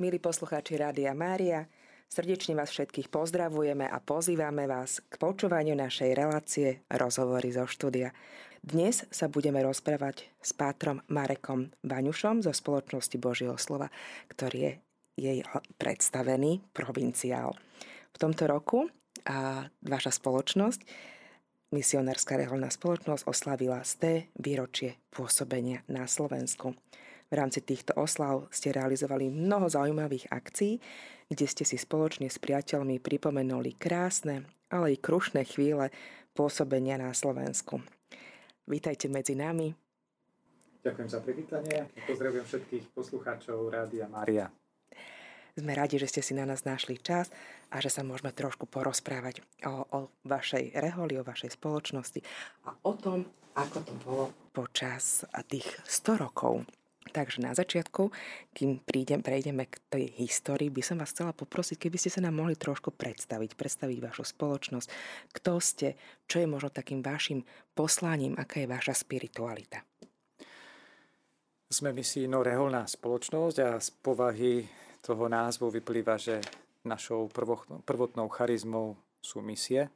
Milí poslucháči Rádia Mária, srdečne vás všetkých pozdravujeme a pozývame vás k počúvaniu našej relácie Rozhovory zo štúdia. Dnes sa budeme rozprávať s pátrom Marekom Baňušom zo spoločnosti Božieho slova, ktorý je jej predstavený provinciál. V tomto roku a vaša spoločnosť Misionárska reholná spoločnosť oslavila sté výročie pôsobenia na Slovensku. V rámci týchto oslav ste realizovali mnoho zaujímavých akcií, kde ste si spoločne s priateľmi pripomenuli krásne, ale i krušné chvíle pôsobenia na Slovensku. Vítajte medzi nami. Ďakujem za privítanie. Pozdravujem všetkých poslucháčov Rádia Mária. Sme radi, že ste si na nás našli čas a že sa môžeme trošku porozprávať o, o vašej reholi, o vašej spoločnosti a o tom, ako to bolo počas tých 100 rokov Takže na začiatku, kým prídem, prejdeme k tej histórii, by som vás chcela poprosiť, keby ste sa nám mohli trošku predstaviť, predstaviť vašu spoločnosť, kto ste, čo je možno takým vašim poslaním, aká je vaša spiritualita. Sme misijno reholná spoločnosť a z povahy toho názvu vyplýva, že našou prvotnou charizmou sú misie,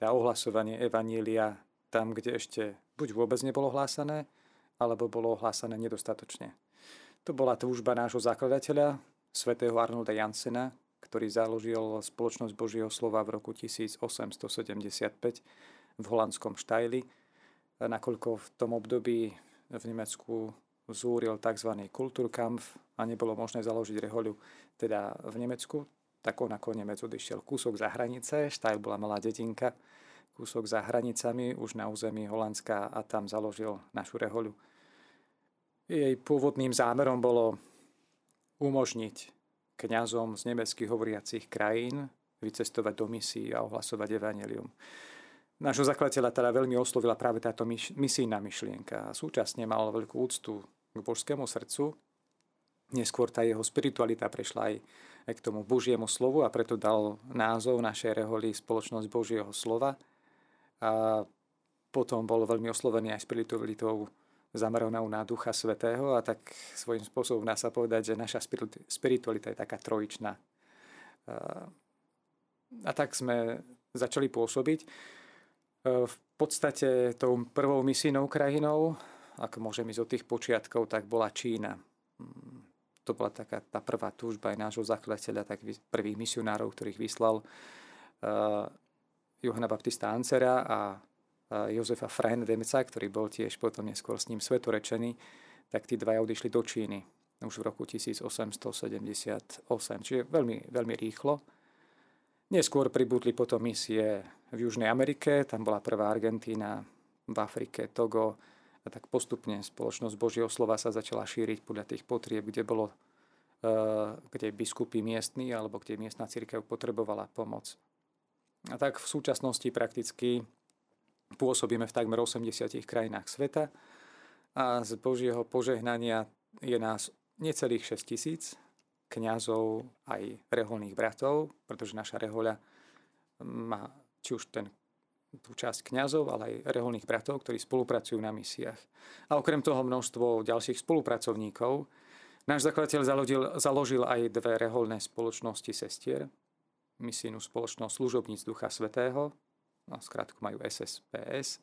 teda ohlasovanie Evanília tam, kde ešte buď vôbec nebolo hlásané, alebo bolo ohlásané nedostatočne. To bola túžba nášho zakladateľa, svätého Arnolda Jansena, ktorý založil spoločnosť Božieho slova v roku 1875 v holandskom Štajli, nakoľko v tom období v Nemecku zúril tzv. Kulturkampf a nebolo možné založiť rehoľu teda v Nemecku, tak on ako Nemec odišiel kúsok za hranice, Štajl bola malá dedinka, kúsok za hranicami, už na území Holandska a tam založil našu rehoľu. Jej pôvodným zámerom bolo umožniť kňazom z nemeckých hovoriacich krajín vycestovať do misií a ohlasovať evanelium. Nášho zakladateľa teda veľmi oslovila práve táto misijná myšlienka a súčasne mal veľkú úctu k božskému srdcu. Neskôr tá jeho spiritualita prešla aj, aj k tomu Božiemu slovu a preto dal názov našej reholi Spoločnosť Božieho slova – a potom bol veľmi oslovený aj spiritualitou zameranou na Ducha Svetého a tak svojím spôsobom dá sa povedať, že naša spiritualita je taká trojičná. A tak sme začali pôsobiť. V podstate tou prvou misijnou krajinou, ak môžem ísť od tých počiatkov, tak bola Čína. To bola taká tá prvá túžba aj nášho zakladateľa, tak prvých misionárov, ktorých vyslal Johana Baptista Ancera a Jozefa Demca, ktorý bol tiež potom neskôr s ním svetorečený, tak tí dvaja odišli do Číny už v roku 1878, čiže veľmi, veľmi rýchlo. Neskôr pribudli potom misie v Južnej Amerike, tam bola prvá Argentína, v Afrike, Togo, a tak postupne spoločnosť Božieho slova sa začala šíriť podľa tých potrieb, kde bolo e, kde biskupy miestni alebo kde miestna církev potrebovala pomoc. Tak v súčasnosti prakticky pôsobíme v takmer 80 krajinách sveta a z Božieho požehnania je nás necelých 6 tisíc kňazov aj reholných bratov, pretože naša rehoľa má či už ten, tú časť kňazov, ale aj reholných bratov, ktorí spolupracujú na misiách. A okrem toho množstvo ďalších spolupracovníkov. Náš zakladateľ založil, založil aj dve reholné spoločnosti sestier, misijnú spoločnosť služobníc Ducha Svetého, no, skrátku majú SSPS,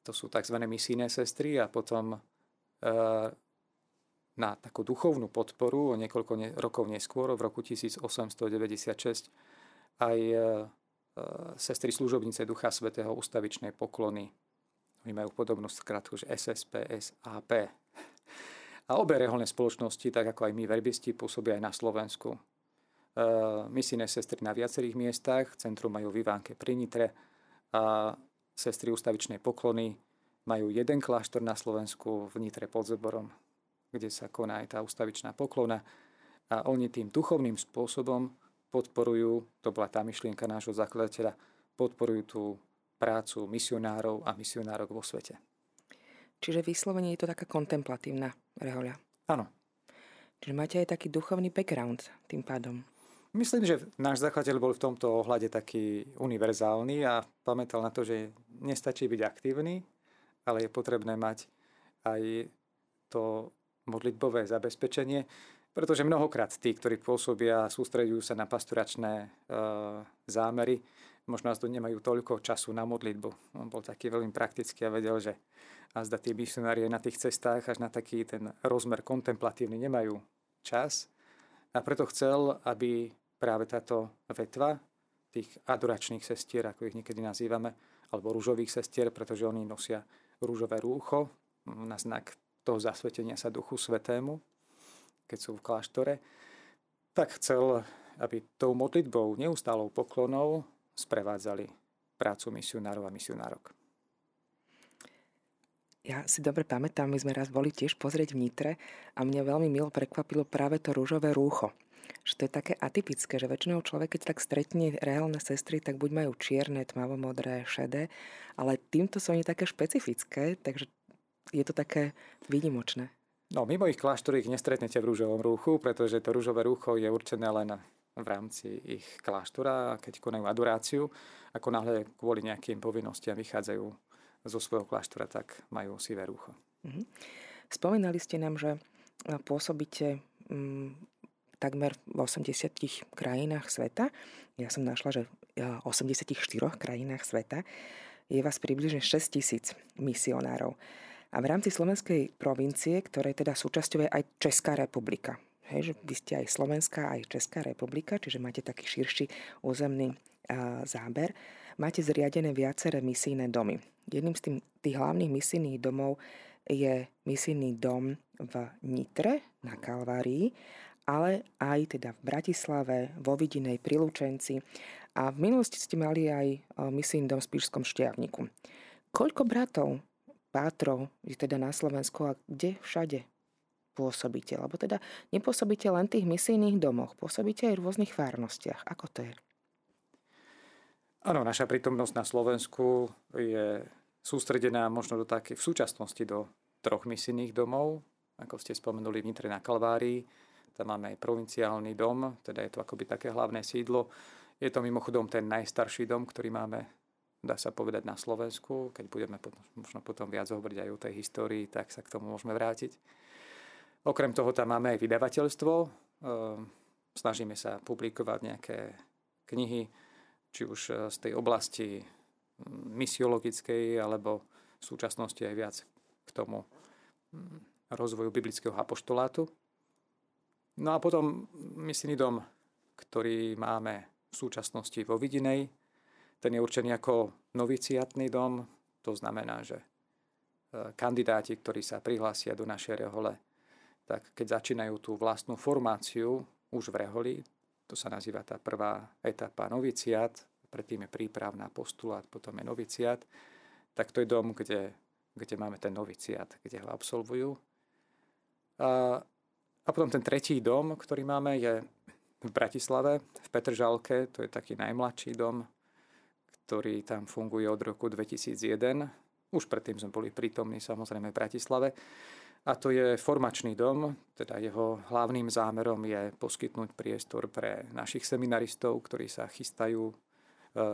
to sú tzv. misijné sestry a potom e, na takú duchovnú podporu o niekoľko rokov neskôr, v roku 1896, aj e, e, sestry služobnice Ducha Svetého ustavičnej poklony. Oni majú podobnú skratku, že SSPS AP. A obe reholné spoločnosti, tak ako aj my verbisti, pôsobia aj na Slovensku. Eh, misijné sestry na viacerých miestach, centrum majú v Ivánke pri Nitre a sestry ústavičnej poklony majú jeden kláštor na Slovensku v Nitre pod Zeborom, kde sa koná aj tá ústavičná poklona a oni tým duchovným spôsobom podporujú, to bola tá myšlienka nášho zakladateľa, podporujú tú prácu misionárov a misionárok vo svete. Čiže vyslovene je to taká kontemplatívna rehoľa. Áno. Čiže máte aj taký duchovný background tým pádom. Myslím, že náš zakladateľ bol v tomto ohľade taký univerzálny a pamätal na to, že nestačí byť aktívny, ale je potrebné mať aj to modlitbové zabezpečenie. Pretože mnohokrát tí, ktorí pôsobia a sústredujú sa na pastoračné e, zámery, možno to nemajú toľko času na modlitbu. On bol taký veľmi praktický a vedel, že a zda tí misionári na tých cestách až na taký ten rozmer kontemplatívny nemajú čas. A preto chcel, aby práve táto vetva tých adoračných sestier, ako ich niekedy nazývame, alebo rúžových sestier, pretože oni nosia rúžové rúcho na znak toho zasvetenia sa Duchu Svetému, keď sú v kláštore, tak chcel, aby tou modlitbou, neustálou poklonou sprevádzali prácu misionárov a misionárok. Ja si dobre pamätám, my sme raz boli tiež pozrieť v Nitre a mňa veľmi milo prekvapilo práve to rúžové rúcho. Že to je také atypické, že väčšinou človek, keď tak stretne reálne sestry, tak buď majú čierne, tmavomodré, šedé, ale týmto sú oni také špecifické, takže je to také výnimočné. No, mimo ich kláštory ich nestretnete v rúžovom rúchu, pretože to rúžové rúcho je určené len v rámci ich kláštora, keď konajú adoráciu. Ako náhle kvôli nejakým povinnostiam vychádzajú zo svojho kláštora, tak majú sivé rúcho. Mm-hmm. Spomínali ste nám, že e, pôsobíte mm, takmer v 80 krajinách sveta. Ja som našla, že v 84 krajinách sveta je vás približne 6 tisíc misionárov. A v rámci slovenskej provincie, ktorej teda súčasťou je aj Česká republika. Hej, že vy ste aj Slovenská, aj Česká republika, čiže máte taký širší územný a, záber. Máte zriadené viaceré misijné domy. Jedným z tým, tých hlavných misijných domov je misijný dom v Nitre na Kalvárii, ale aj teda v Bratislave, vo Vidinej, pri Lučenci a v minulosti ste mali aj misijný dom v Spíšskom šťavniku. Koľko bratov, pátrov je teda na Slovensku a kde všade pôsobíte? Lebo teda nepôsobíte len v tých misijných domoch, pôsobíte aj v rôznych fárnostiach. Ako to je? Áno, naša prítomnosť na Slovensku je sústredená možno do také, v súčasnosti do troch misijných domov, ako ste spomenuli v Nitre na Kalvárii. Tam máme aj provinciálny dom, teda je to akoby také hlavné sídlo. Je to mimochodom ten najstarší dom, ktorý máme, dá sa povedať, na Slovensku. Keď budeme potom, možno potom viac hovoriť aj o tej histórii, tak sa k tomu môžeme vrátiť. Okrem toho tam máme aj vydavateľstvo. Ehm, snažíme sa publikovať nejaké knihy, či už e, z tej oblasti misiologickej, alebo v súčasnosti aj viac k tomu rozvoju biblického apoštolátu. No a potom misijný dom, ktorý máme v súčasnosti vo Vidinej, ten je určený ako noviciatný dom, to znamená, že e, kandidáti, ktorí sa prihlásia do našej rehole, tak keď začínajú tú vlastnú formáciu už v reholi, to sa nazýva tá prvá etapa noviciat, predtým je príprav na postulát, potom je noviciat, tak to je dom, kde, kde máme ten noviciat, kde ho absolvujú. A potom ten tretí dom, ktorý máme, je v Bratislave, v Petržalke, to je taký najmladší dom, ktorý tam funguje od roku 2001. Už predtým sme boli prítomní samozrejme v Bratislave. A to je formačný dom, teda jeho hlavným zámerom je poskytnúť priestor pre našich seminaristov, ktorí sa chystajú, e,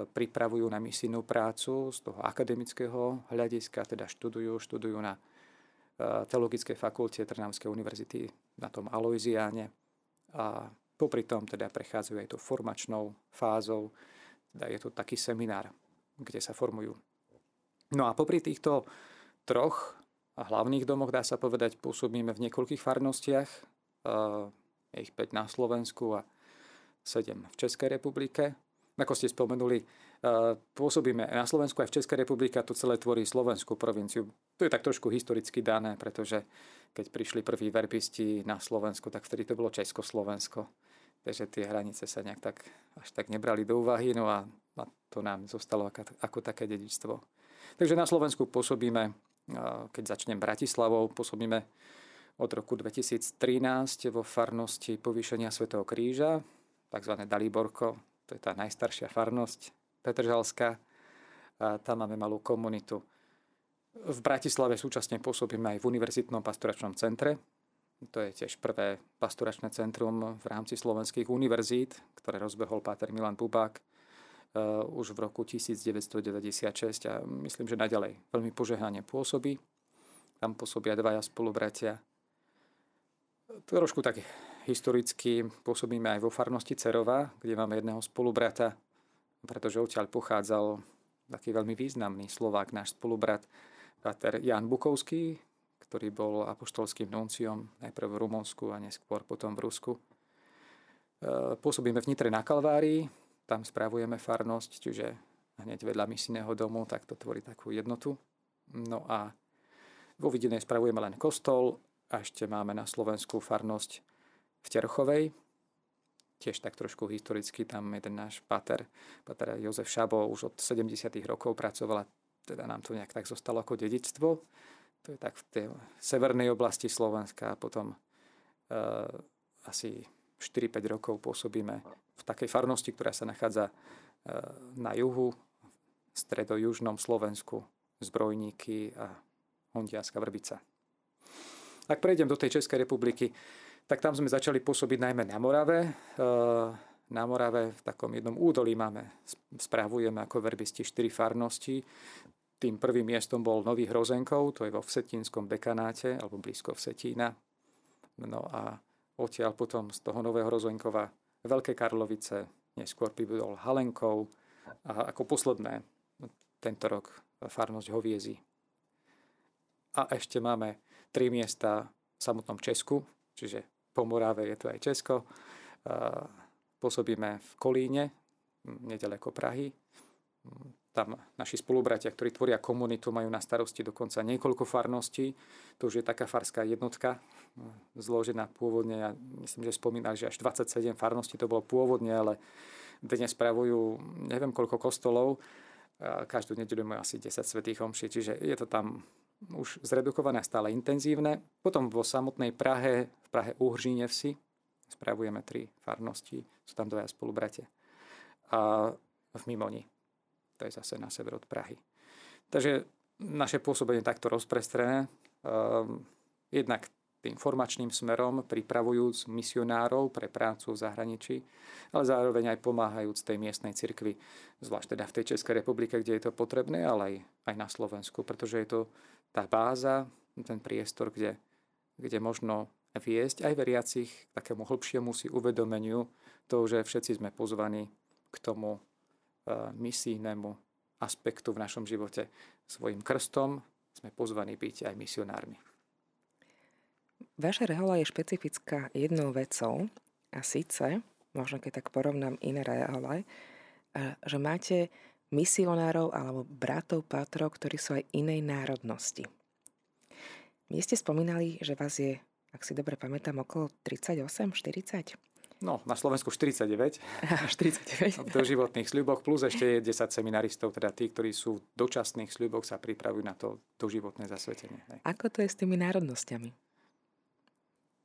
pripravujú na misijnú prácu z toho akademického hľadiska, teda študujú, študujú na Teologickej fakulte Trnavskej univerzity na tom Aloiziáne a popri tom teda prechádzajú aj to formačnou fázou, teda je to taký seminár, kde sa formujú. No a popri týchto troch hlavných domoch, dá sa povedať, pôsobíme v niekoľkých farnostiach. Je ich 5 na Slovensku a 7 v Českej republike. Ako ste spomenuli, pôsobíme na Slovensku aj v Českej republike a to celé tvorí Slovenskú provinciu. To je tak trošku historicky dané, pretože keď prišli prví verbisti na Slovensku, tak vtedy to bolo Československo. Takže tie hranice sa nejak tak, až tak nebrali do úvahy, no a, a to nám zostalo ako, ako také dedičstvo. Takže na Slovensku pôsobíme keď začnem Bratislavou, pôsobíme od roku 2013 vo farnosti povýšenia Svetého kríža, tzv. Daliborko, to je tá najstaršia farnosť Petržalská. A tam máme malú komunitu. V Bratislave súčasne pôsobíme aj v Univerzitnom pastoračnom centre. To je tiež prvé pastoračné centrum v rámci slovenských univerzít, ktoré rozbehol páter Milan Bubák Eh, už v roku 1996 a myslím, že naďalej veľmi požehnanie pôsobí. Tam pôsobia dvaja spolubratia. Trošku tak historicky pôsobíme aj vo farnosti Cerova, kde máme jedného spolubrata, pretože odtiaľ pochádzal taký veľmi významný Slovák, náš spolubrat, pater Jan Bukovský, ktorý bol apoštolským nunciom najprv v Rumunsku a neskôr potom v Rusku. E, pôsobíme v Nitre na Kalvárii, tam spravujeme farnosť, čiže hneď vedľa misijného domu, tak to tvorí takú jednotu. No a vo Vidinej spravujeme len kostol a ešte máme na Slovensku farnosť v Terchovej, tiež tak trošku historicky, tam jeden náš pater, pater Jozef Šabo už od 70. rokov pracoval a teda nám to nejak tak zostalo ako dedičstvo. To je tak v tej severnej oblasti Slovenska a potom uh, asi 4-5 rokov pôsobíme v takej farnosti, ktorá sa nachádza uh, na juhu, stredojužnom Slovensku, Zbrojníky a Hondianská Vrbica. Ak prejdem do tej Českej republiky, tak tam sme začali pôsobiť najmä na Morave. E, na Morave v takom jednom údolí máme, správujeme ako verbisti štyri farnosti. Tým prvým miestom bol Nový Hrozenkov, to je vo Vsetínskom dekanáte, alebo blízko Vsetína. No a odtiaľ potom z toho Nového Hrozenkova Veľké Karlovice, neskôr bol Halenkov a ako posledné tento rok farnosť Hoviezi. A ešte máme tri miesta v samotnom Česku, čiže po Morave je tu aj Česko. Pôsobíme v Kolíne, nedaleko Prahy. Tam naši spolubratia, ktorí tvoria komunitu, majú na starosti dokonca niekoľko farností. To už je taká farská jednotka, zložená pôvodne, ja myslím, že spomínali, že až 27 farností to bolo pôvodne, ale dnes spravujú neviem koľko kostolov. Každú nedeľu majú asi 10 svetých homší, čiže je to tam už zredukované a stále intenzívne. Potom vo samotnej Prahe, v Prahe Uhržíne vsi, spravujeme tri farnosti, sú tam dvaja spolubratia. A v Mimoni, to je zase na sever od Prahy. Takže naše pôsobenie takto rozprestrené, um, jednak tým formačným smerom, pripravujúc misionárov pre prácu v zahraničí, ale zároveň aj pomáhajúc tej miestnej cirkvi, zvlášť teda v tej Českej republike, kde je to potrebné, ale aj, aj na Slovensku, pretože je to tá báza, ten priestor, kde, kde možno viesť aj veriacich k takému hĺbšiemu si uvedomeniu toho, že všetci sme pozvaní k tomu uh, misijnému aspektu v našom živote. Svojim krstom sme pozvaní byť aj misionármi. Vaša rehola je špecifická jednou vecou a síce, možno keď tak porovnám iné rehole, že máte misionárov alebo bratov, patrov, ktorí sú aj inej národnosti. Vy ste spomínali, že vás je, ak si dobre pamätám, okolo 38, 40? No, na Slovensku 49. 49. v doživotných sľuboch, plus ešte je 10 seminaristov, teda tí, ktorí sú v dočasných sľuboch, sa pripravujú na to doživotné zasvetenie. Ako to je s tými národnosťami?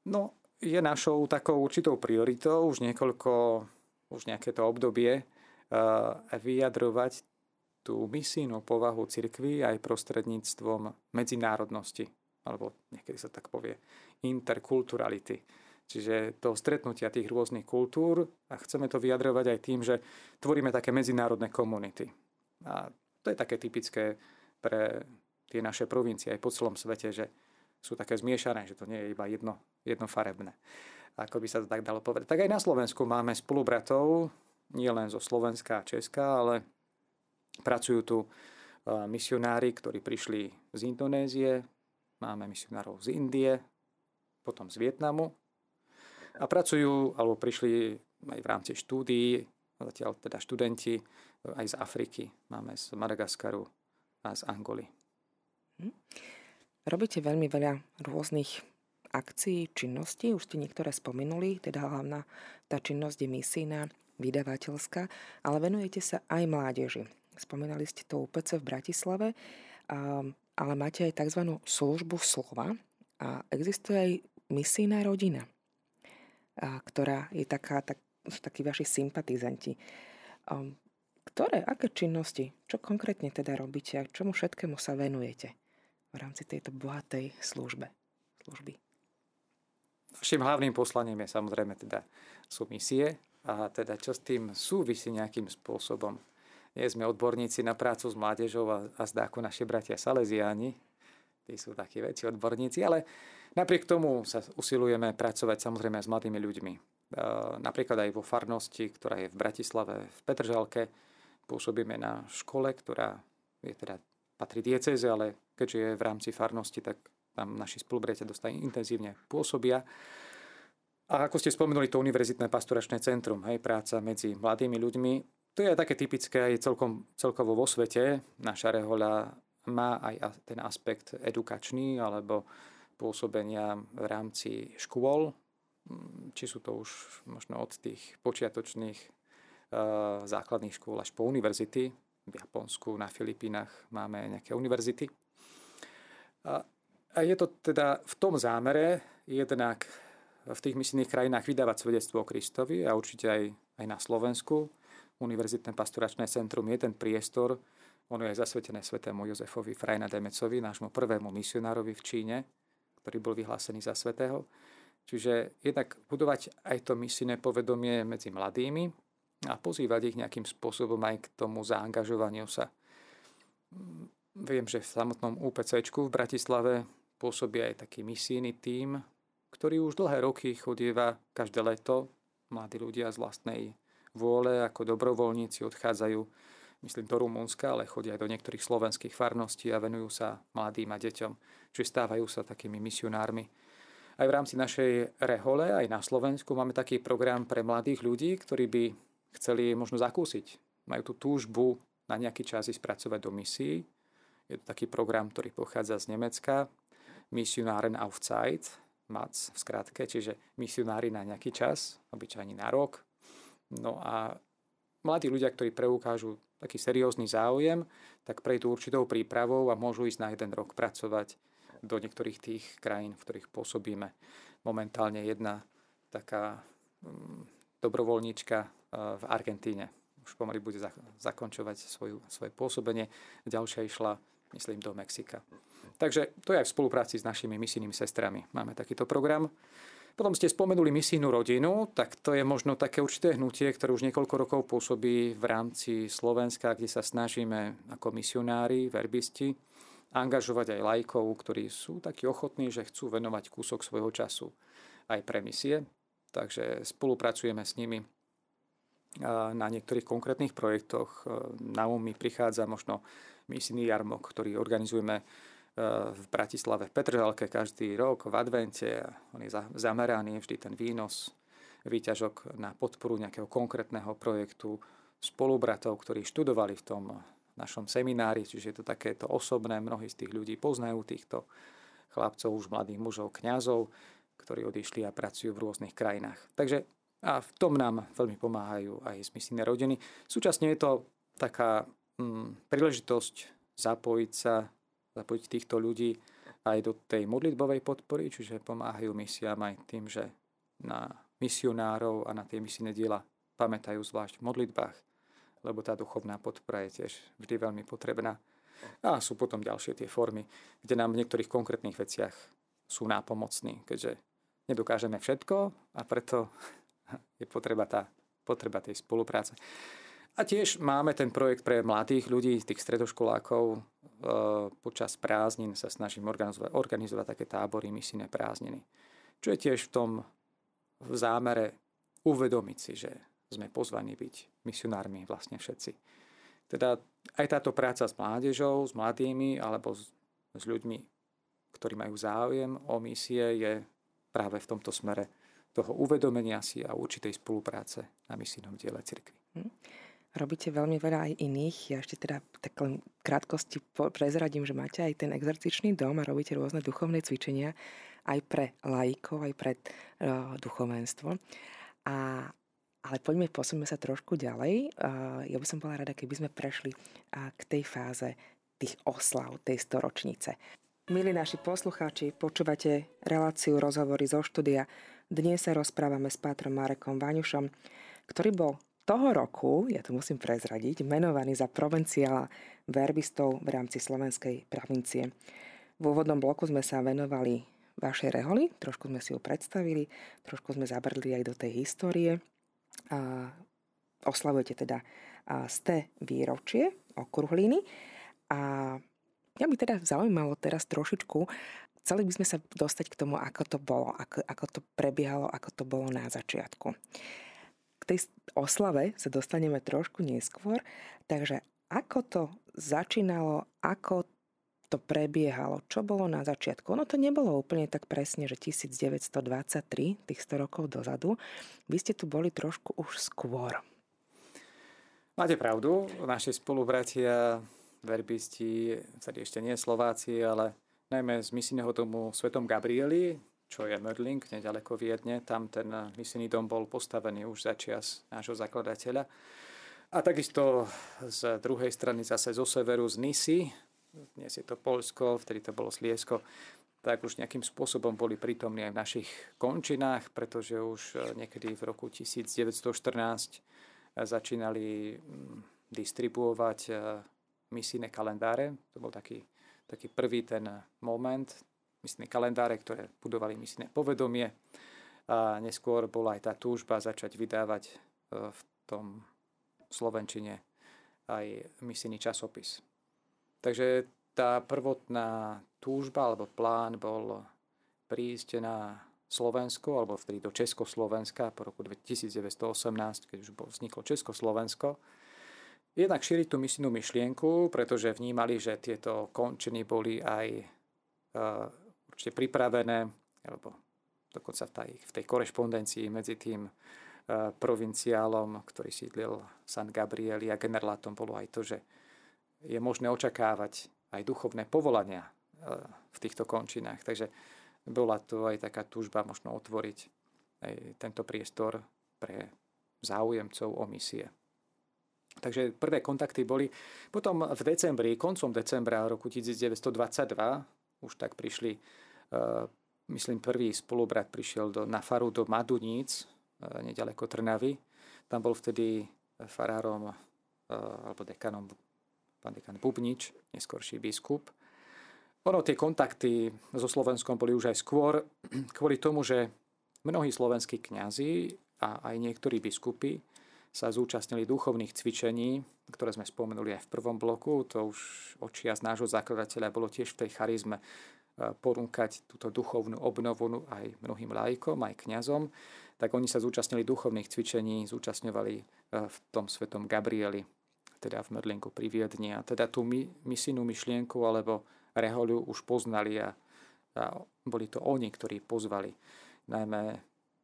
No, je našou takou určitou prioritou už niekoľko, už nejaké to obdobie, vyjadrovať tú misijnú povahu cirkvy aj prostredníctvom medzinárodnosti, alebo niekedy sa tak povie interkulturality. Čiže to stretnutia tých rôznych kultúr a chceme to vyjadrovať aj tým, že tvoríme také medzinárodné komunity. A to je také typické pre tie naše provincie aj po celom svete, že sú také zmiešané, že to nie je iba jedno, jednofarebné. Ako by sa to tak dalo povedať. Tak aj na Slovensku máme spolubratov, nie len zo Slovenska a Česka, ale pracujú tu e, misionári, ktorí prišli z Indonézie, máme misionárov z Indie, potom z Vietnamu a pracujú, alebo prišli aj v rámci štúdií, zatiaľ teda študenti e, aj z Afriky, máme z Madagaskaru a z Angoly. Hm. Robíte veľmi veľa rôznych akcií, činností, už ste niektoré spomenuli, teda hlavná tá činnosť je misijná, vydavateľská, ale venujete sa aj mládeži. Spomínali ste to UPC v Bratislave, ale máte aj tzv. službu slova a existuje aj misijná rodina, ktorá je taká, tak, sú takí vaši sympatizanti. Ktoré, aké činnosti, čo konkrétne teda robíte a čomu všetkému sa venujete v rámci tejto bohatej službe, služby? Našim hlavným poslaním je samozrejme teda sú misie, a teda čo s tým súvisí nejakým spôsobom. Nie sme odborníci na prácu s mládežou a, a zdá ako naši bratia Salesiáni, tí sú takí väčší odborníci, ale Napriek tomu sa usilujeme pracovať samozrejme s mladými ľuďmi. Napríklad aj vo farnosti, ktorá je v Bratislave, v Petržalke. Pôsobíme na škole, ktorá je teda, patrí dieceze, ale keďže je v rámci farnosti, tak tam naši spolubriatia dosť intenzívne pôsobia. A ako ste spomenuli, to univerzitné pastoračné centrum, hej, práca medzi mladými ľuďmi, to je také typické aj celkom, celkovo vo svete. Naša rehoľa má aj ten aspekt edukačný alebo pôsobenia v rámci škôl, mm, či sú to už možno od tých počiatočných uh, základných škôl až po univerzity. V Japonsku, na Filipínach máme nejaké univerzity. A, a je to teda v tom zámere jednak v tých misijných krajinách vydávať svedectvo o Kristovi a určite aj, aj na Slovensku. Univerzitné pastoračné centrum je ten priestor, ono je zasvetené svetému Jozefovi Frajna Demecovi, nášmu prvému misionárovi v Číne, ktorý bol vyhlásený za svetého. Čiže jednak budovať aj to misijné povedomie medzi mladými a pozývať ich nejakým spôsobom aj k tomu zaangažovaniu sa. Viem, že v samotnom UPC v Bratislave pôsobí aj taký misijný tím, ktorý už dlhé roky chodieva každé leto. Mladí ľudia z vlastnej vôle ako dobrovoľníci odchádzajú, myslím, do Rumunska, ale chodia aj do niektorých slovenských farností a venujú sa mladým a deťom, čiže stávajú sa takými misionármi. Aj v rámci našej rehole, aj na Slovensku, máme taký program pre mladých ľudí, ktorí by chceli možno zakúsiť. Majú tú túžbu na nejaký čas ísť pracovať do misií. Je to taký program, ktorý pochádza z Nemecka, Missionáren auf Zeit, MAC v skratke, čiže misionári na nejaký čas, obyčajne na rok. No a mladí ľudia, ktorí preukážu taký seriózny záujem, tak prejdú určitou prípravou a môžu ísť na jeden rok pracovať do niektorých tých krajín, v ktorých pôsobíme. Momentálne jedna taká um, dobrovoľníčka uh, v Argentíne. Už pomaly bude zakončovať svoju, svoje pôsobenie. Ďalšia išla, myslím, do Mexika. Takže to je aj v spolupráci s našimi misijnými sestrami. Máme takýto program. Potom ste spomenuli misijnú rodinu, tak to je možno také určité hnutie, ktoré už niekoľko rokov pôsobí v rámci Slovenska, kde sa snažíme ako misionári, verbisti, angažovať aj lajkov, ktorí sú takí ochotní, že chcú venovať kúsok svojho času aj pre misie. Takže spolupracujeme s nimi na niektorých konkrétnych projektoch. Na um mi prichádza možno misijný jarmok, ktorý organizujeme v Bratislave v Petržalke každý rok v advente. On je zameraný vždy ten výnos, výťažok na podporu nejakého konkrétneho projektu spolubratov, ktorí študovali v tom našom seminári, čiže je to takéto osobné, mnohí z tých ľudí poznajú týchto chlapcov, už mladých mužov, kňazov, ktorí odišli a pracujú v rôznych krajinách. Takže a v tom nám veľmi pomáhajú aj z misijné rodiny. Súčasne je to taká mm, príležitosť zapojiť sa zapojiť týchto ľudí aj do tej modlitbovej podpory, čiže pomáhajú misiám aj tým, že na misionárov a na tie misijné diela pamätajú zvlášť v modlitbách, lebo tá duchovná podpora je tiež vždy veľmi potrebná. A sú potom ďalšie tie formy, kde nám v niektorých konkrétnych veciach sú nápomocní, keďže nedokážeme všetko a preto je potreba, tá, potreba tej spolupráce. A tiež máme ten projekt pre mladých ľudí, tých stredoškolákov. E, počas prázdnin sa snažím organizovať, organizovať také tábory, misijné prázdniny. Čo je tiež v tom v zámere uvedomiť si, že sme pozvaní byť misionármi vlastne všetci. Teda aj táto práca s mládežou, s mladými alebo s, s ľuďmi, ktorí majú záujem o misie, je práve v tomto smere toho uvedomenia si a určitej spolupráce na misijnom diele cirkvi. Hm. Robíte veľmi veľa aj iných. Ja ešte teda tak len krátkosti prezradím, že máte aj ten exercičný dom a robíte rôzne duchovné cvičenia aj pre laikov, aj pre uh, duchovenstvo. A, ale poďme, posunme sa trošku ďalej. Uh, ja by som bola rada, keby sme prešli uh, k tej fáze tých oslav, tej storočnice. Milí naši poslucháči, počúvate reláciu rozhovory zo štúdia. Dnes sa rozprávame s Pátrom Marekom Vaňušom, ktorý bol toho roku, ja to musím prezradiť, menovaný za provinciála verbistov v rámci slovenskej provincie. V úvodnom bloku sme sa venovali vašej reholi, trošku sme si ju predstavili, trošku sme zabrdli aj do tej histórie. A oslavujete teda té výročie okruhliny a mňa by teda zaujímalo teraz trošičku chceli by sme sa dostať k tomu, ako to bolo, ako, ako to prebiehalo, ako to bolo na začiatku. K tej oslave sa dostaneme trošku neskôr, takže ako to začínalo, ako to prebiehalo, čo bolo na začiatku. Ono to nebolo úplne tak presne, že 1923, tých 100 rokov dozadu. Vy ste tu boli trošku už skôr. Máte pravdu, naši spolubratia, verbisti, tedy ešte nie Slováci, ale najmä z misijného domu Svetom Gabrieli, čo je Mödling, nedaleko Viedne. Tam ten misijný dom bol postavený už za čias nášho zakladateľa. A takisto z druhej strany zase zo severu z Nisy, dnes je to Polsko, vtedy to bolo Sliesko, tak už nejakým spôsobom boli prítomní aj v našich končinách, pretože už e, niekedy v roku 1914 e, začínali mm, distribuovať e, misijné kalendáre. To bol taký, taký prvý ten moment, misijné kalendáre, ktoré budovali misijné povedomie. A neskôr bola aj tá túžba začať vydávať v tom Slovenčine aj misijný časopis. Takže tá prvotná túžba alebo plán bol prísť na Slovensko, alebo vtedy do Československa po roku 1918, keď už vzniklo Československo. Jednak šíriť tú misijnú myšlienku, pretože vnímali, že tieto končiny boli aj uh, určite pripravené, alebo dokonca v tej, v tej korešpondencii medzi tým uh, provinciálom, ktorý sídlil San Gabrieli a generátom bolo aj to, že je možné očakávať aj duchovné povolania e, v týchto končinách. Takže bola to aj taká túžba možno otvoriť aj tento priestor pre záujemcov o misie. Takže prvé kontakty boli. Potom v decembri, koncom decembra roku 1922 už tak prišli, e, myslím prvý spolubrat prišiel do, na faru do Maduníc, e, nedaleko Trnavy. Tam bol vtedy farárom alebo dekanom pán dekan Bubnič, neskorší biskup. Ono tie kontakty so Slovenskom boli už aj skôr kvôli tomu, že mnohí slovenskí kňazi a aj niektorí biskupy sa zúčastnili duchovných cvičení, ktoré sme spomenuli aj v prvom bloku. To už očia z nášho zakladateľa bolo tiež v tej charizme e, porúkať túto duchovnú obnovu aj mnohým lajkom, aj kňazom. Tak oni sa zúčastnili duchovných cvičení, zúčastňovali e, v tom svetom Gabrieli teda v Merlinku pri Viedni. A teda tú misijnú myšlienku alebo reholiu už poznali a, a boli to oni, ktorí pozvali. Najmä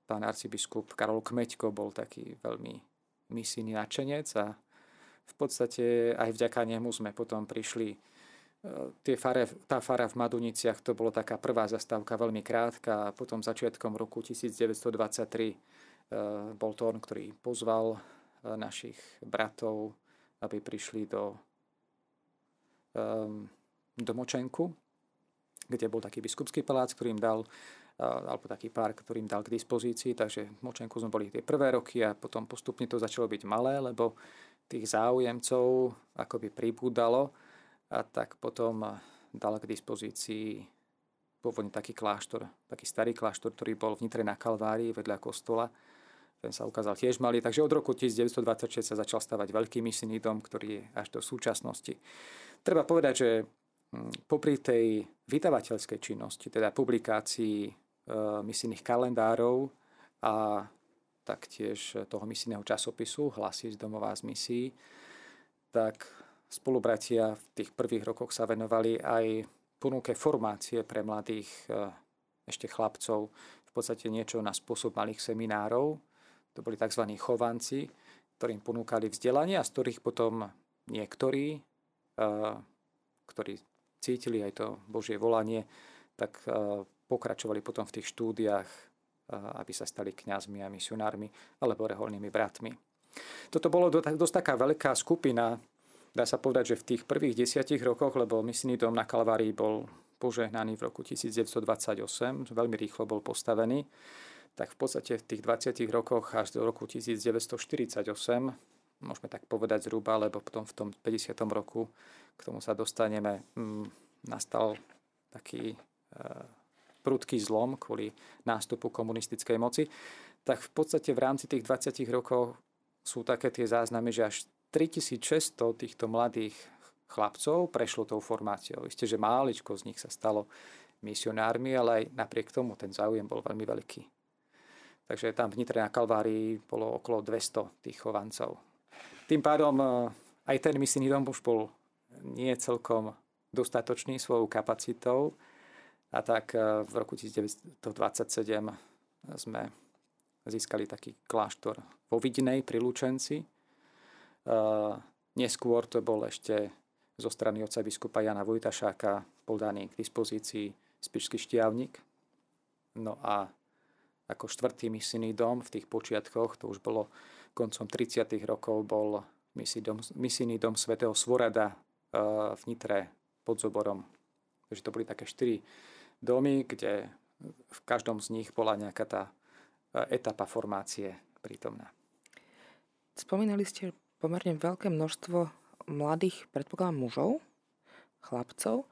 pán arcibiskup Karol Kmeďko bol taký veľmi misijný načenec a v podstate aj vďaka nemu sme potom prišli e, tie fare, tá fara v Maduniciach to bolo taká prvá zastávka veľmi krátka a potom začiatkom roku 1923 e, bol to on, ktorý pozval e, našich bratov aby prišli do, do Močenku, kde bol taký biskupský palác, ktorým dal alebo taký pár, ktorým dal k dispozícii, takže Močenku sme boli tie prvé roky a potom postupne to začalo byť malé, lebo tých záujemcov akoby pribúdalo a tak potom dal k dispozícii pôvodne taký kláštor, taký starý kláštor, ktorý bol v na Kalvárii vedľa kostola, ten sa ukázal tiež malý, takže od roku 1926 sa začal stavať veľký misijný dom, ktorý je až do súčasnosti. Treba povedať, že hm, popri tej vydavateľskej činnosti, teda publikácii misijných kalendárov a taktiež toho misijného časopisu Hlasy z domová z misií, tak spolubratia v tých prvých rokoch sa venovali aj ponuke formácie pre mladých e, ešte chlapcov, v podstate niečo na spôsob malých seminárov, to boli tzv. chovanci, ktorým ponúkali vzdelanie a z ktorých potom niektorí, ktorí cítili aj to Božie volanie, tak pokračovali potom v tých štúdiách, aby sa stali kňazmi a misionármi alebo reholnými bratmi. Toto bolo dosť taká veľká skupina, dá sa povedať, že v tých prvých desiatich rokoch, lebo misijný dom na Kalvárii bol požehnaný v roku 1928, veľmi rýchlo bol postavený, tak v podstate v tých 20 rokoch až do roku 1948, môžeme tak povedať zhruba, lebo potom v tom 50. roku k tomu sa dostaneme, mm, nastal taký e, prudký zlom kvôli nástupu komunistickej moci, tak v podstate v rámci tých 20 rokov sú také tie záznamy, že až 3600 týchto mladých chlapcov prešlo tou formáciou. Isté, že máličko z nich sa stalo misionármi, ale aj napriek tomu ten záujem bol veľmi veľký. Takže tam v Nitre na Kalvárii bolo okolo 200 tých chovancov. Tým pádom e, aj ten misijný dom už bol nie celkom dostatočný svojou kapacitou a tak e, v roku 1927 sme získali taký kláštor vo Vidinej pri Lučenci. E, neskôr to bol ešte zo strany otca biskupa Jana Vojtašáka bol daný k dispozícii Spišský štiavnik. No a ako štvrtý misijný dom v tých počiatkoch, to už bolo koncom 30. rokov, bol misijný dom svätého Svorada v Nitre pod Zoborom. Takže to boli také štyri domy, kde v každom z nich bola nejaká tá eh, etapa formácie prítomná. Spomínali ste pomerne veľké množstvo mladých, predpokladám, mužov, chlapcov.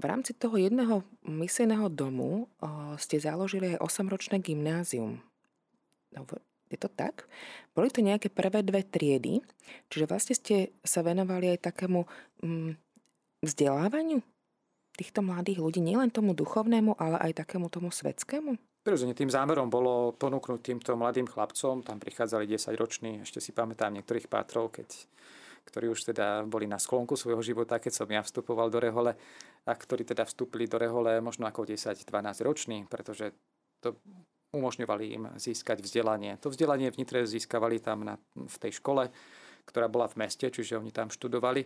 V rámci toho jedného misijného domu ste založili aj 8-ročné gymnázium. No, je to tak? Boli to nejaké prvé dve triedy, čiže vlastne ste sa venovali aj takému mm, vzdelávaniu týchto mladých ľudí, nielen tomu duchovnému, ale aj takému tomu svetskému? Prirodzene tým zámerom bolo ponúknuť týmto mladým chlapcom, tam prichádzali 10 roční, ešte si pamätám niektorých pátrov, keď ktorí už teda boli na sklonku svojho života, keď som ja vstupoval do rehole a ktorí teda vstúpili do rehole možno ako 10-12 roční, pretože to umožňovali im získať vzdelanie. To vzdelanie v Nitre získavali tam na, v tej škole, ktorá bola v meste, čiže oni tam študovali.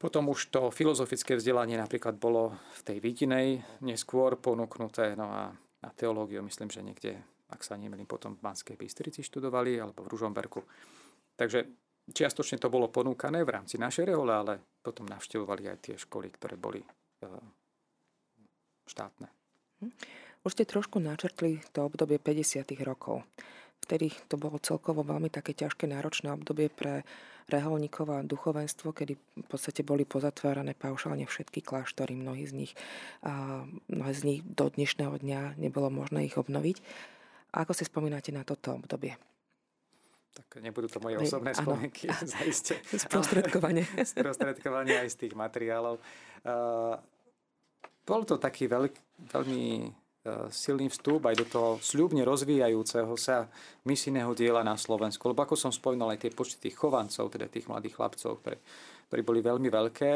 Potom už to filozofické vzdelanie napríklad bolo v tej Vidinej neskôr ponúknuté, no a na teológiu myslím, že niekde, ak sa nemýlim, potom v Banskej Bystrici študovali alebo v Ružomberku. Takže Čiastočne to bolo ponúkané v rámci našej rehole, ale potom navštevovali aj tie školy, ktoré boli e, štátne. Hm. Už ste trošku načrtli to obdobie 50. rokov. Vtedy to bolo celkovo veľmi také ťažké, náročné obdobie pre reholníkov a duchovenstvo, kedy v podstate boli pozatvárané paušálne všetky kláštory, mnohí z nich, a mnohé z nich do dnešného dňa nebolo možné ich obnoviť. A ako si spomínate na toto obdobie? tak nebudú to moje osobné spomienky, zaiste. Sprostredkovanie. Sprostredkovanie aj z tých materiálov. Uh, bol to taký veľk, veľmi silný vstup aj do toho sľubne rozvíjajúceho sa misijného diela na Slovensku. Lebo ako som spomínal, aj tie počty tých chovancov, teda tých mladých chlapcov, ktorí, ktorí boli veľmi veľké.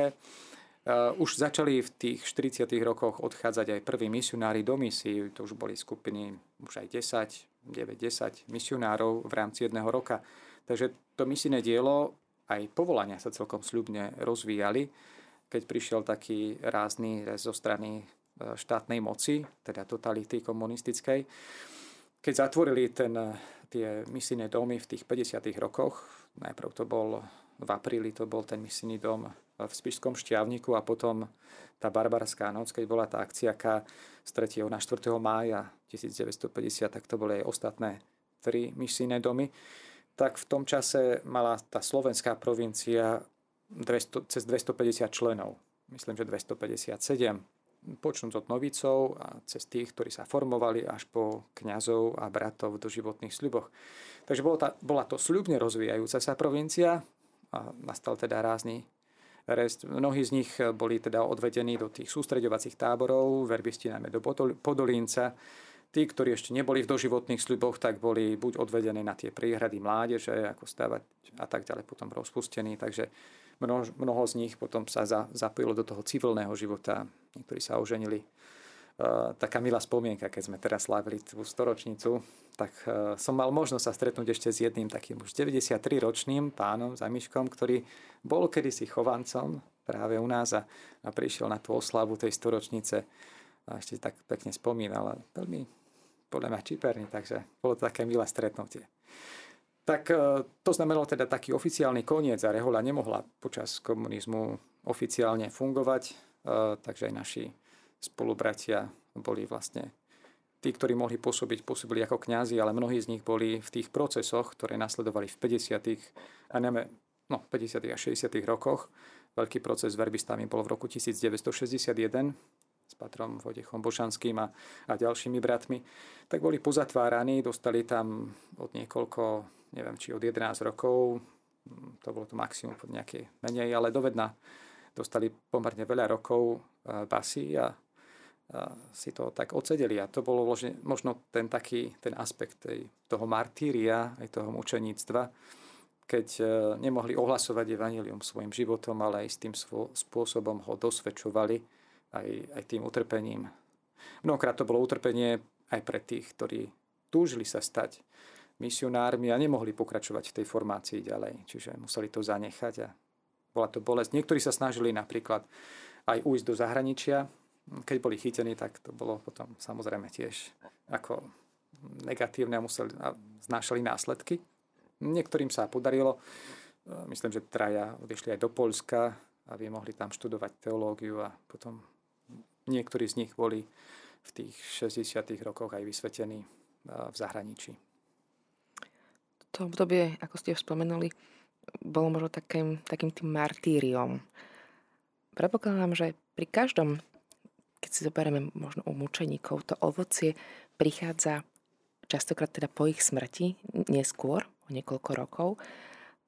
Uh, už začali v tých 40. rokoch odchádzať aj prví misionári do misií, to už boli skupiny už aj 10, 9-10 misionárov v rámci jedného roka. Takže to misijné dielo, aj povolania sa celkom sľubne rozvíjali, keď prišiel taký rázny zo strany e, štátnej moci, teda totality komunistickej. Keď zatvorili ten, e, tie misijné domy v tých 50. rokoch, najprv to bol v apríli, to bol ten misijný dom v Spišskom šťavniku a potom tá barbarská noc, keď bola tá akcia z 3. na 4. mája 1950, tak to boli aj ostatné tri misijné domy, tak v tom čase mala tá slovenská provincia 200, cez 250 členov. Myslím, že 257 počnúť od novicov a cez tých, ktorí sa formovali až po kňazov a bratov do životných sľuboch. Takže bola, tá, bola to sľubne rozvíjajúca sa provincia a nastal teda rázny rest. Mnohí z nich boli teda odvedení do tých sústreďovacích táborov, verbisti najmä do Podolínca. Tí, ktorí ešte neboli v doživotných sľuboch, tak boli buď odvedení na tie príhrady mládeže, ako stavať a tak ďalej, potom rozpustení. Takže mnoho, z nich potom sa za, zapojilo do toho civilného života. Niektorí sa oženili. Uh, taká milá spomienka, keď sme teraz slávili tú storočnicu, tak uh, som mal možnosť sa stretnúť ešte s jedným takým už 93-ročným pánom, Zamiškom, ktorý bol kedysi chovancom práve u nás a, a prišiel na tú oslavu tej storočnice a ešte tak pekne spomínal. Veľmi podľa mňa čiperný, takže bolo to také milé stretnutie. Tak e, to znamenalo teda taký oficiálny koniec a Rehoľa nemohla počas komunizmu oficiálne fungovať, e, takže aj naši spolubratia boli vlastne tí, ktorí mohli pôsobiť, pôsobili ako kňazi, ale mnohí z nich boli v tých procesoch, ktoré nasledovali v 50. a najmä no, 50. a 60. rokoch. Veľký proces s verbistami bol v roku 1961 s patrom Vojtechom Bošanským a, a ďalšími bratmi, tak boli pozatváraní, dostali tam od niekoľko, neviem, či od 11 rokov, to bolo to maximum nejaké menej, ale dovedna dostali pomerne veľa rokov basy a si to tak odsedeli. A to bolo možno ten taký ten aspekt tej, toho martíria, aj toho mučeníctva, keď e, nemohli ohlasovať evanilium svojim životom, ale aj s tým spôsobom ho dosvedčovali aj, aj tým utrpením. Mnohokrát to bolo utrpenie aj pre tých, ktorí túžili sa stať misionármi a nemohli pokračovať v tej formácii ďalej. Čiže museli to zanechať a bola to bolesť. Niektorí sa snažili napríklad aj ujsť do zahraničia, keď boli chytení, tak to bolo potom samozrejme tiež ako negatívne a museli, a znášali následky. Niektorým sa podarilo, myslím, že traja odišli aj do Polska, aby mohli tam študovať teológiu a potom niektorí z nich boli v tých 60. rokoch aj vysvetení v zahraničí. To obdobie, ako ste spomenuli, bolo možno takým, takým tým martýriom. Predpokladám, že pri každom keď si zoberieme možno u mučeníkov, to ovocie prichádza častokrát teda po ich smrti, neskôr, o niekoľko rokov.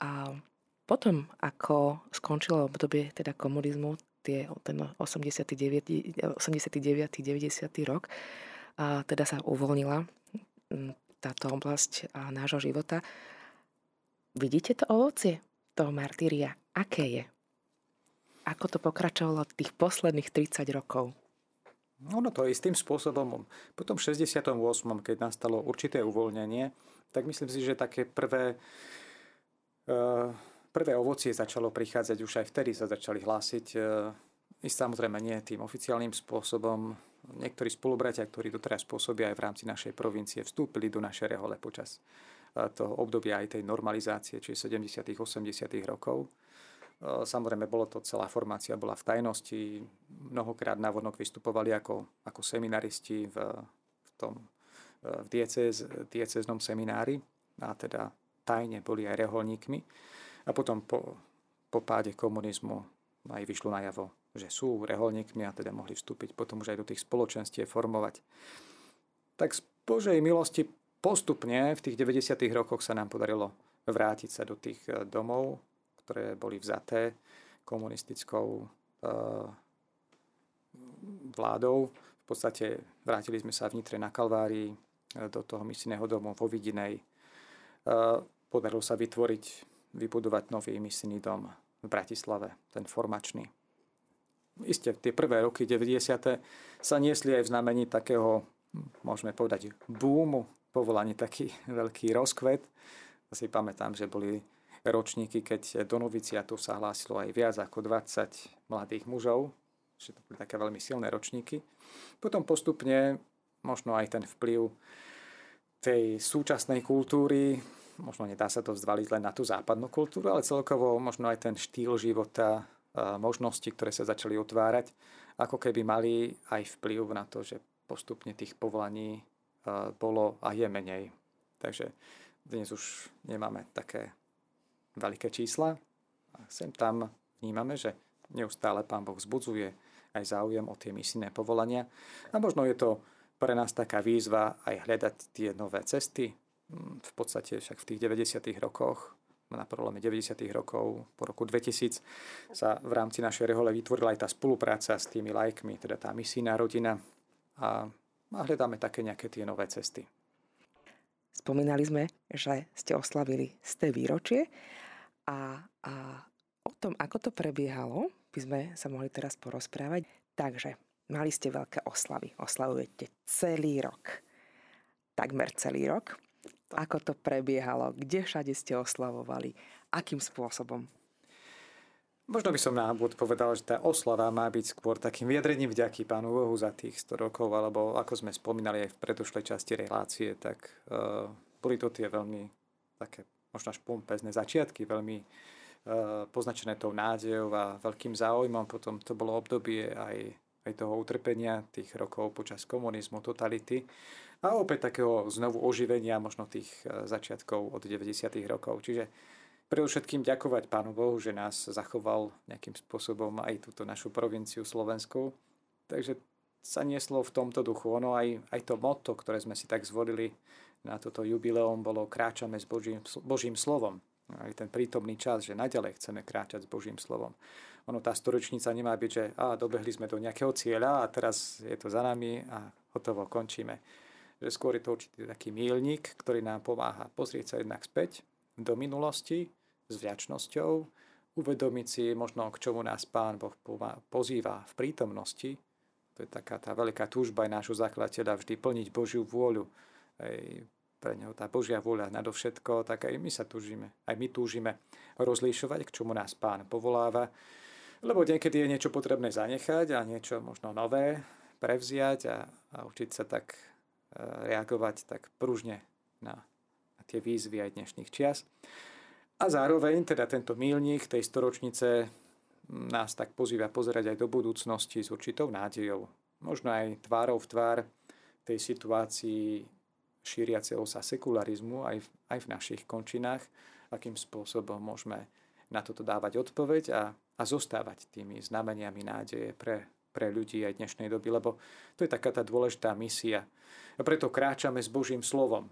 A potom, ako skončilo obdobie teda komunizmu, tie, ten 89. 89. 90. rok, a teda sa uvoľnila táto oblasť nášho života. Vidíte to ovocie toho martýria? Aké je? Ako to pokračovalo tých posledných 30 rokov? Ono to istým spôsobom. Po tom 68., keď nastalo určité uvoľnenie, tak myslím si, že také prvé, eh, prvé ovocie začalo prichádzať, už aj vtedy sa začali hlásiť, eh, i samozrejme nie tým oficiálnym spôsobom. Niektorí spolubratia, ktorí doteraz pôsobia aj v rámci našej provincie, vstúpili do našej rehole počas eh, toho obdobia aj tej normalizácie, čiže 70. 80. rokov. Samozrejme, bolo to celá formácia, bola v tajnosti. Mnohokrát navonok vystupovali ako, ako seminaristi v, v tom v diecez, dieceznom seminári a teda tajne boli aj reholníkmi. A potom po, po páde komunizmu aj vyšlo najavo, že sú reholníkmi a teda mohli vstúpiť potom už aj do tých spoločenstiev formovať. Tak z Božej milosti postupne v tých 90. rokoch sa nám podarilo vrátiť sa do tých domov, ktoré boli vzaté komunistickou eh, vládou. V podstate vrátili sme sa v Nitre na Kalvárii eh, do toho misijného domu vo Vidinej. Podarilo sa vytvoriť, vybudovať nový misijný dom v Bratislave, ten formačný. Isté, tie prvé roky 90. sa niesli aj v znamení takého, môžeme povedať, búmu, povolaní taký veľký rozkvet. Asi pamätám, že boli ročníky, keď do noviciatu sa hlásilo aj viac ako 20 mladých mužov, že to boli také veľmi silné ročníky. Potom postupne možno aj ten vplyv tej súčasnej kultúry, možno nedá sa to zvaliť len na tú západnú kultúru, ale celkovo možno aj ten štýl života, možnosti, ktoré sa začali otvárať, ako keby mali aj vplyv na to, že postupne tých povolaní bolo a je menej. Takže dnes už nemáme také veľké čísla a sem tam vnímame, že neustále Pán Boh zbudzuje aj záujem o tie misijné povolania a možno je to pre nás taká výzva aj hľadať tie nové cesty. Mm, v podstate však v tých 90. rokoch, na prelome 90. rokov, po roku 2000, sa v rámci našej rehole vytvorila aj tá spolupráca s tými lajkmi, teda tá misijná rodina a, a hľadáme také nejaké tie nové cesty. Spomínali sme, že ste oslavili té výročie a, a o tom, ako to prebiehalo, by sme sa mohli teraz porozprávať. Takže, mali ste veľké oslavy. Oslavujete celý rok. Takmer celý rok. Ako to prebiehalo? Kde všade ste oslavovali? Akým spôsobom? Možno by som na úvod povedal, že tá oslava má byť skôr takým vyjadrením vďaky Pánu Bohu za tých 100 rokov, alebo ako sme spomínali aj v predošlej časti relácie, tak uh, boli to tie veľmi také možno až pompezné začiatky, veľmi e, poznačené tou nádejou a veľkým záujmom. Potom to bolo obdobie aj, aj toho utrpenia tých rokov počas komunizmu, totality a opäť takého znovu oživenia možno tých e, začiatkov od 90. rokov. Čiže predovšetkým ďakovať Pánu Bohu, že nás zachoval nejakým spôsobom aj túto našu provinciu Slovensku. Takže sa nieslo v tomto duchu. Ono aj, aj to motto, ktoré sme si tak zvolili, na toto jubileum bolo Kráčame s Božím, Božím slovom. aj ten prítomný čas, že naďalej chceme kráčať s Božím slovom. Ono, tá storočnica nemá byť, že a, dobehli sme do nejakého cieľa a teraz je to za nami a hotovo, končíme. Že skôr je to určitý taký mílnik, ktorý nám pomáha pozrieť sa jednak späť do minulosti s vďačnosťou, uvedomiť si možno, k čomu nás Pán Boh pozýva v prítomnosti. To je taká tá veľká túžba aj nášho zakladateľa vždy plniť Božiu vôľu. Aj pre neho tá Božia vôľa nadovšetko, tak aj my sa túžime, aj my túžime rozlíšovať, k čomu nás Pán povoláva. Lebo niekedy je niečo potrebné zanechať a niečo možno nové prevziať a, a učiť sa tak reagovať tak pružne na, na tie výzvy aj dnešných čias. A zároveň teda tento mílnik tej storočnice nás tak pozýva pozerať aj do budúcnosti s určitou nádejou. Možno aj tvárou v tvár tej situácii šíriaceho sa sekularizmu aj v, aj v našich končinách, akým spôsobom môžeme na toto dávať odpoveď a, a zostávať tými znameniami nádeje pre, pre ľudí aj dnešnej doby, lebo to je taká tá dôležitá misia. A preto kráčame s Božím slovom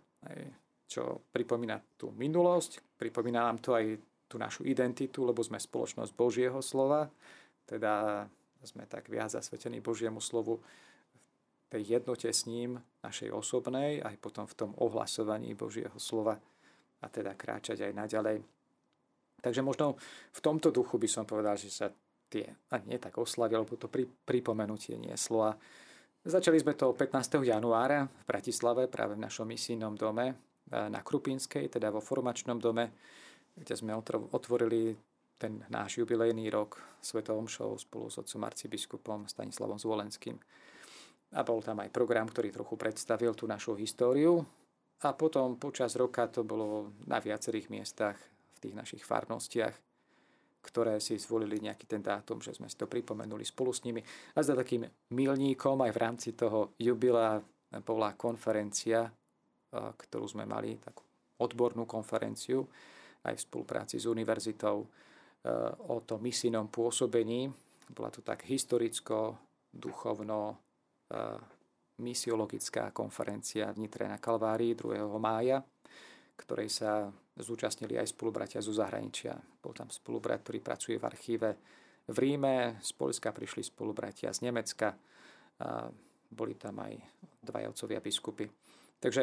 čo pripomína tú minulosť, pripomína nám to aj tú našu identitu, lebo sme spoločnosť Božieho slova, teda sme tak viac zasvetení Božiemu slovu v tej jednote s ním, našej osobnej, aj potom v tom ohlasovaní Božieho slova a teda kráčať aj naďalej. Takže možno v tomto duchu by som povedal, že sa tie, a nie tak oslavy, alebo to pri, pripomenutie nieslo. A začali sme to 15. januára v Bratislave, práve v našom misijnom dome, na Krupinskej, teda vo formačnom dome, kde sme otvorili ten náš jubilejný rok Svetou Omšou spolu s otcom arcibiskupom Stanislavom Zvolenským. A bol tam aj program, ktorý trochu predstavil tú našu históriu. A potom počas roka to bolo na viacerých miestach v tých našich farnostiach, ktoré si zvolili nejaký ten dátum, že sme si to pripomenuli spolu s nimi. A za takým milníkom aj v rámci toho jubila bola konferencia ktorú sme mali, takú odbornú konferenciu aj v spolupráci s univerzitou e, o tom misijnom pôsobení. Bola to tak historicko, duchovno, e, misiologická konferencia v Nitre na Kalvárii 2. mája, ktorej sa zúčastnili aj spolubratia zo zahraničia. Bol tam spolubrat, ktorý pracuje v archíve v Ríme, z Polska prišli spolubratia z Nemecka, a boli tam aj dvajovcovia biskupy. Takže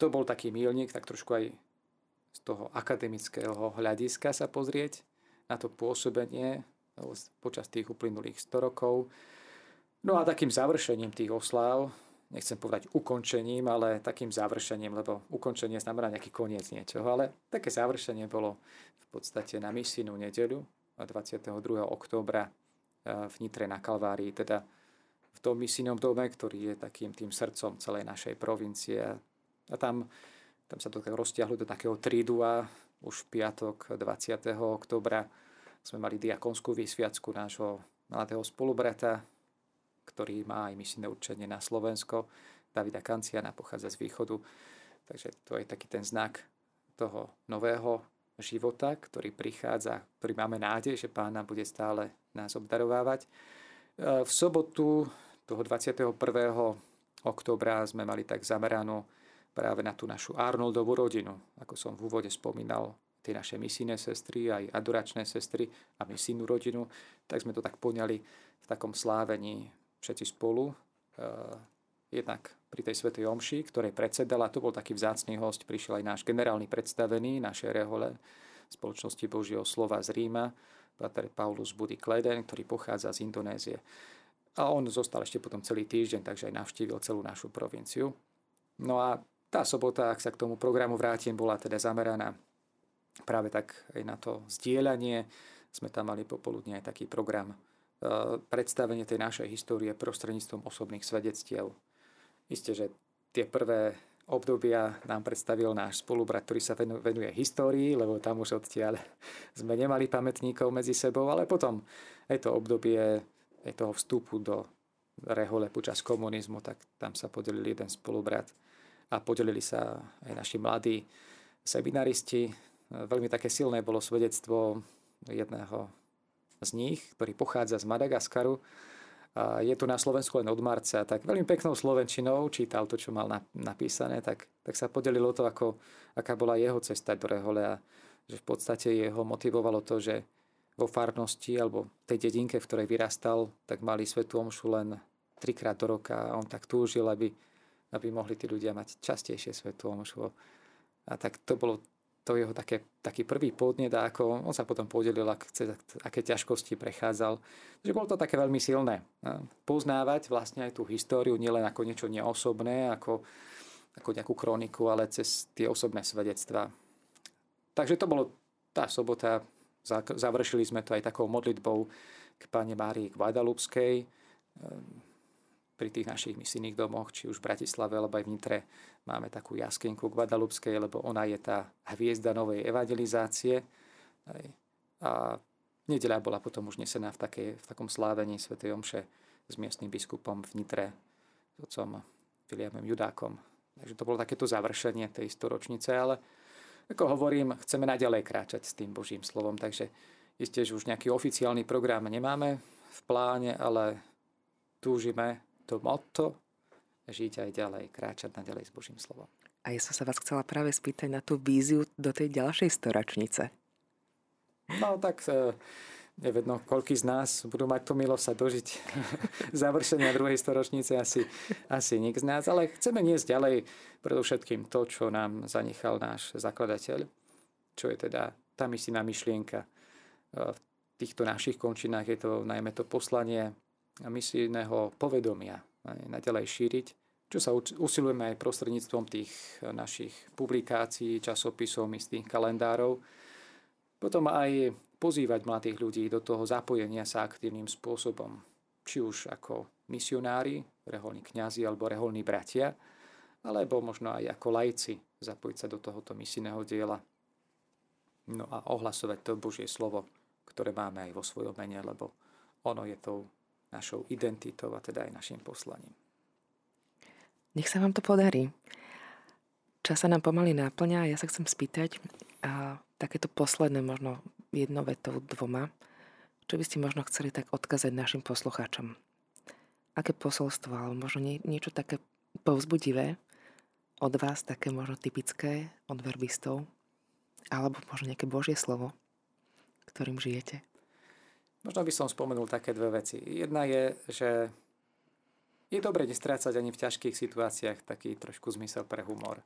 to bol taký mílnik, tak trošku aj z toho akademického hľadiska sa pozrieť na to pôsobenie počas tých uplynulých 100 rokov. No a takým završením tých osláv, nechcem povedať ukončením, ale takým završením, lebo ukončenie znamená nejaký koniec niečoho, ale také završenie bolo v podstate na misijnú nedeľu 22. októbra eh, v Nitre na Kalvárii, teda v tom misijnom dome, ktorý je takým tým srdcom celej našej provincie a tam, tam sa to tak roztiahlo do takého trídu a už v piatok 20. oktobra sme mali diakonskú vysviacku nášho mladého spolubrata, ktorý má aj misijné určenie na Slovensko. Davida Kanciana pochádza z východu. Takže to je taký ten znak toho nového života, ktorý prichádza, ktorý máme nádej, že pána bude stále nás obdarovávať. V sobotu toho 21. oktobra sme mali tak zameranú práve na tú našu Arnoldovú rodinu. Ako som v úvode spomínal, tie naše misijné sestry, aj adoračné sestry a misijnú rodinu, tak sme to tak poňali v takom slávení všetci spolu. Uh, jednak pri tej Svetej Omši, ktorej predsedala, to bol taký vzácný host, prišiel aj náš generálny predstavený našej rehole spoločnosti Božieho slova z Ríma, pater Paulus Budi Kleden, ktorý pochádza z Indonézie. A on zostal ešte potom celý týždeň, takže aj navštívil celú našu provinciu. No a tá sobota, ak sa k tomu programu vrátim, bola teda zameraná práve tak aj na to zdieľanie. Sme tam mali popoludne aj taký program predstavenie tej našej histórie prostredníctvom osobných svedectiev. Isté, že tie prvé obdobia nám predstavil náš spolubrat, ktorý sa venuje histórii, lebo tam už odtiaľ sme nemali pamätníkov medzi sebou, ale potom aj to obdobie aj toho vstupu do rehole počas komunizmu, tak tam sa podelil jeden spolubrat a podelili sa aj naši mladí seminaristi. Veľmi také silné bolo svedectvo jedného z nich, ktorý pochádza z Madagaskaru. Je tu na Slovensku len od marca, tak veľmi peknou slovenčinou čítal to, čo mal napísané, tak, tak sa podelilo to, ako, aká bola jeho cesta do Rehole a že v podstate jeho motivovalo to, že vo farnosti alebo tej dedinke, v ktorej vyrastal, tak mali svetú omšu len trikrát do roka a on tak túžil, aby, aby mohli tí ľudia mať častejšie svetú omšu. A tak to bolo to jeho také, taký prvý podnet a ako on sa potom podelil, ak chce, aké ťažkosti prechádzal. Takže bolo to také veľmi silné. Poznávať vlastne aj tú históriu, nielen ako niečo neosobné, ako, ako nejakú kroniku, ale cez tie osobné svedectvá. Takže to bolo tá sobota. Završili sme to aj takou modlitbou k Pane Márii Guadalupskej pri tých našich misijných domoch, či už v Bratislave alebo aj v Nitre, máme takú jaskenku Guadalupskej, lebo ona je tá hviezda novej evangelizácie. A nedeľa bola potom už nesená v, takej, v takom slávení Sv. Omše s miestnym biskupom v Nitre, s otcom Williamom Judákom. Takže to bolo takéto završenie tej storočnice, ale ako hovorím, chceme naďalej kráčať s tým Božím slovom, takže isté, že už nejaký oficiálny program nemáme v pláne, ale túžime to motto žiť aj ďalej, kráčať naďalej s Božím slovom. A ja som sa vás chcela práve spýtať na tú víziu do tej ďalšej storačnice. No tak e, nevedno, koľký z nás budú mať to milosť sa dožiť završenia druhej storočnice, asi, asi nik z nás, ale chceme niesť ďalej predovšetkým to, čo nám zanechal náš zakladateľ, čo je teda tá misijná myšlienka. E, v týchto našich končinách je to najmä to poslanie misijného povedomia naďalej šíriť, čo sa usilujeme aj prostredníctvom tých našich publikácií, časopisov, istých kalendárov. Potom aj pozývať mladých ľudí do toho zapojenia sa aktívnym spôsobom, či už ako misionári, reholní kňazi alebo reholní bratia, alebo možno aj ako lajci zapojiť sa do tohoto misijného diela. No a ohlasovať to Božie slovo, ktoré máme aj vo svojom mene, lebo ono je tou našou identitou a teda aj našim poslaním. Nech sa vám to podarí. Čas sa nám pomaly náplňa a ja sa chcem spýtať a takéto posledné možno jedno vetou dvoma, čo by ste možno chceli tak odkazať našim poslucháčom. Aké posolstvo, alebo možno nie, niečo také povzbudivé od vás, také možno typické od verbistov, alebo možno nejaké Božie slovo, ktorým žijete. Možno by som spomenul také dve veci. Jedna je, že je dobre nestrácať ani v ťažkých situáciách taký trošku zmysel pre humor.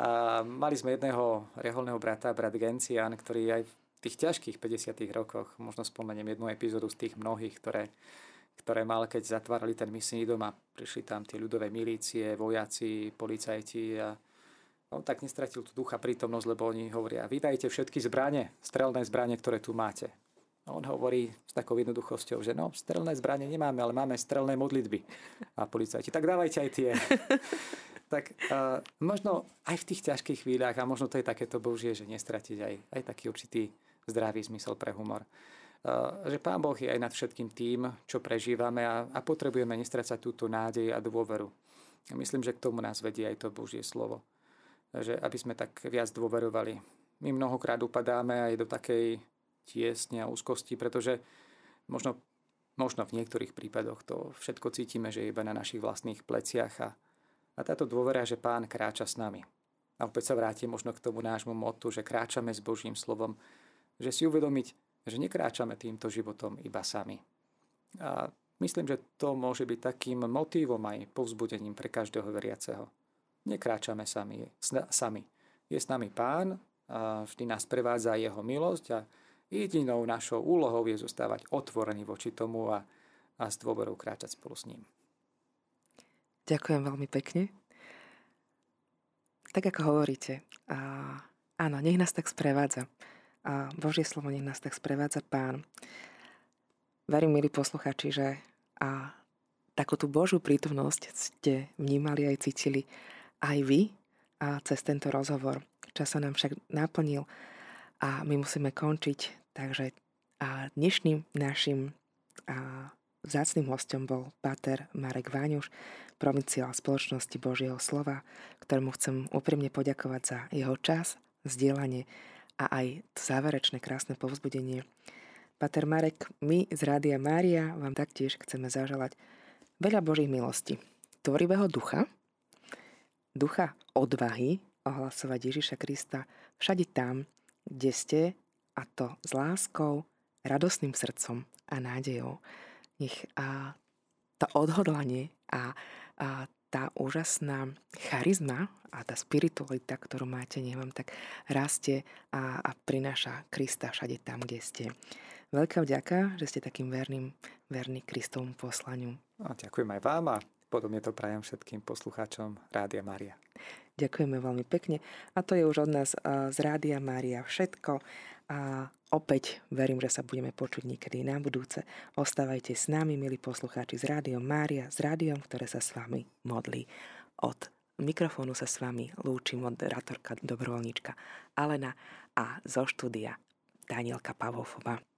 A mali sme jedného reholného brata, brat Gencian, ktorý aj v tých ťažkých 50 rokoch, možno spomeniem jednu epizódu z tých mnohých, ktoré, ktoré mal, keď zatvárali ten misijný dom a prišli tam tie ľudové milície, vojaci, policajti a on tak nestratil tú ducha prítomnosť, lebo oni hovoria, vydajte všetky zbranie, strelné zbranie, ktoré tu máte. A on hovorí s takou jednoduchosťou, že no, strelné zbranie nemáme, ale máme strelné modlitby. A policajti, tak dávajte aj tie. tak uh, možno aj v tých ťažkých chvíľach, a možno to je takéto božie, že nestratiť aj, aj taký určitý zdravý zmysel pre humor. Uh, že Pán Boh je aj nad všetkým tým, čo prežívame a, a potrebujeme nestrácať túto nádej a dôveru. A myslím, že k tomu nás vedie aj to Božie slovo. Že aby sme tak viac dôverovali. My mnohokrát upadáme aj do takej tiesne a úzkosti, pretože možno, možno v niektorých prípadoch to všetko cítime, že je iba na našich vlastných pleciach a, a táto dôvera, že Pán kráča s nami. A opäť sa vrátim možno k tomu nášmu motu, že kráčame s Božím slovom, že si uvedomiť, že nekráčame týmto životom iba sami. A myslím, že to môže byť takým motívom aj povzbudením pre každého veriaceho. Nekráčame sami. sami. Je s nami Pán, a vždy nás prevádza jeho milosť a Jedinou našou úlohou je zostávať otvorený voči tomu a, a s dôverou kráčať spolu s ním. Ďakujem veľmi pekne. Tak ako hovoríte, a, áno, nech nás tak sprevádza. A Božie slovo nech nás tak sprevádza Pán. Verím, milí posluchači, že a takú tú Božiu prítomnosť ste vnímali aj cítili aj vy a cez tento rozhovor. Čas sa nám však naplnil a my musíme končiť. Takže a dnešným našim a vzácným hostom bol Pater Marek Váňuš, provinciál spoločnosti Božieho slova, ktorému chcem úprimne poďakovať za jeho čas, vzdielanie a aj záverečné krásne povzbudenie. Pater Marek, my z Rádia Mária vám taktiež chceme zaželať veľa Božích milostí, tvorivého ducha, ducha odvahy ohlasovať Ježiša Krista všade tam, kde ste a to s láskou, radosným srdcom a nádejou. Nech a, to odhodlanie a, a tá úžasná charizma a tá spiritualita, ktorú máte, nech vám tak rastie a, a prináša Krista všade tam, kde ste. Veľká vďaka, že ste takým verným, verný Kristovmu poslaniu. A ďakujem aj vám a podobne to prajem všetkým poslucháčom Rádia Mária. Ďakujeme veľmi pekne. A to je už od nás z Rádia Mária všetko. A opäť verím, že sa budeme počuť niekedy na budúce. Ostávajte s nami, milí poslucháči, z Rádiom Mária, s rádiom, ktoré sa s vami modlí. Od mikrofónu sa s vami lúči moderátorka, dobrovoľníčka Alena a zo štúdia Danielka Pavlofova.